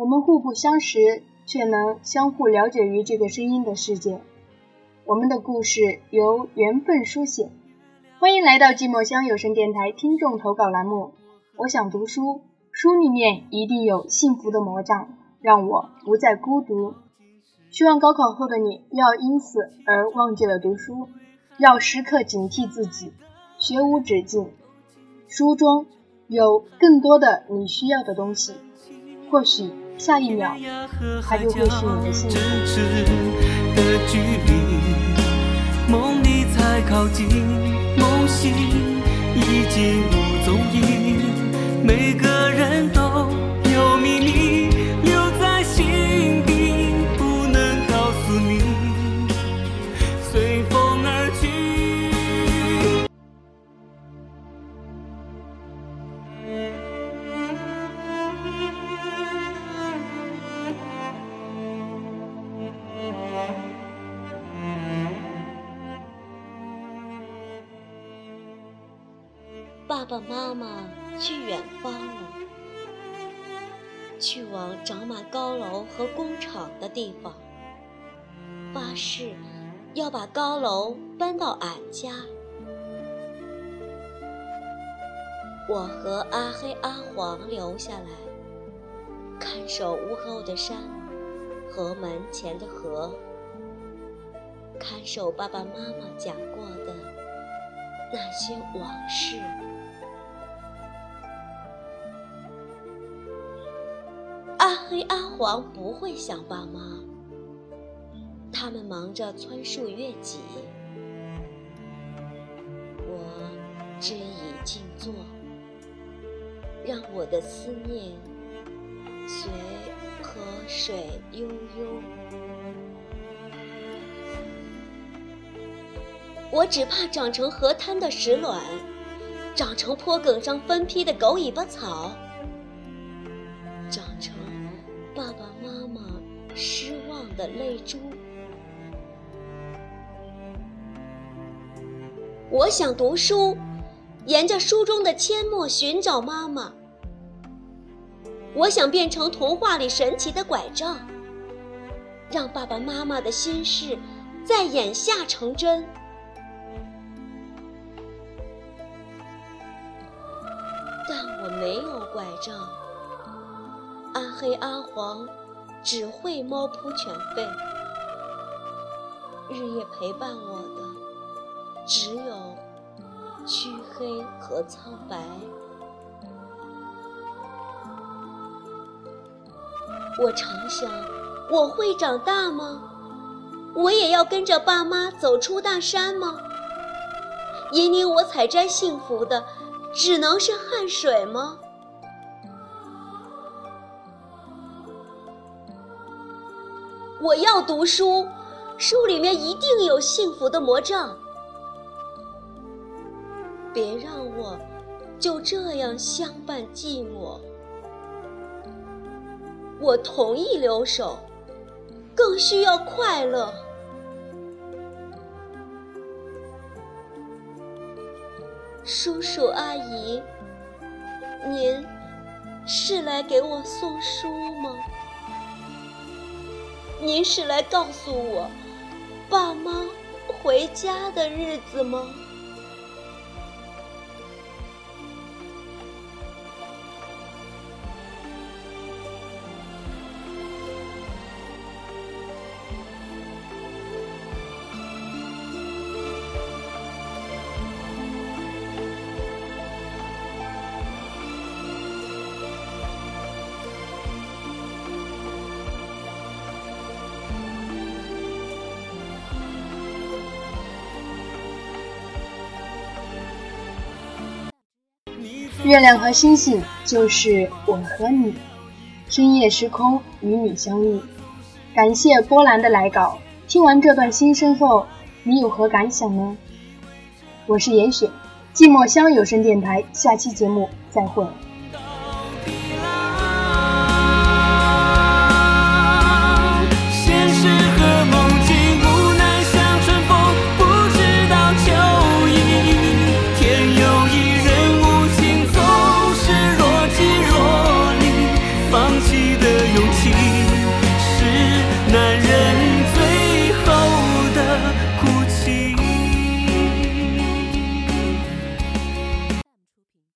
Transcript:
我们互不相识，却能相互了解于这个声音的世界。我们的故事由缘分书写。欢迎来到寂寞乡有声电台听众投稿栏目。我想读书，书里面一定有幸福的魔杖，让我不再孤独。希望高考后的你不要因此而忘记了读书，要时刻警惕自己，学无止境。书中有更多的你需要的东西，或许。下一秒，它就会是你的幸福。梦里才靠近，梦醒已经无踪影。每个爸爸妈妈去远方了，去往长满高楼和工厂的地方，发誓要把高楼搬到俺家。我和阿黑、阿黄留下来，看守屋后的山和门前的河，看守爸爸妈妈讲过的那些往事。黑、阿黄不会想爸妈，他们忙着扦树越脊，我只以静坐，让我的思念随河水悠悠。我只怕长成河滩的石卵，长成坡埂上分批的狗尾巴草，长成。失望的泪珠。我想读书，沿着书中的阡陌寻找妈妈。我想变成童话里神奇的拐杖，让爸爸妈妈的心事在眼下成真。但我没有拐杖。阿黑阿黄只会猫扑犬吠，日夜陪伴我的只有黢黑和苍白。我常想，我会长大吗？我也要跟着爸妈走出大山吗？引领我采摘幸福的，只能是汗水吗？我要读书，书里面一定有幸福的魔杖。别让我就这样相伴寂寞。我同意留守，更需要快乐。叔叔阿姨，您是来给我送书吗？您是来告诉我，爸妈回家的日子吗？月亮和星星就是我和你，深夜时空与你相遇。感谢波兰的来稿。听完这段心声后，你有何感想呢？我是严雪，寂寞乡有声电台，下期节目再会。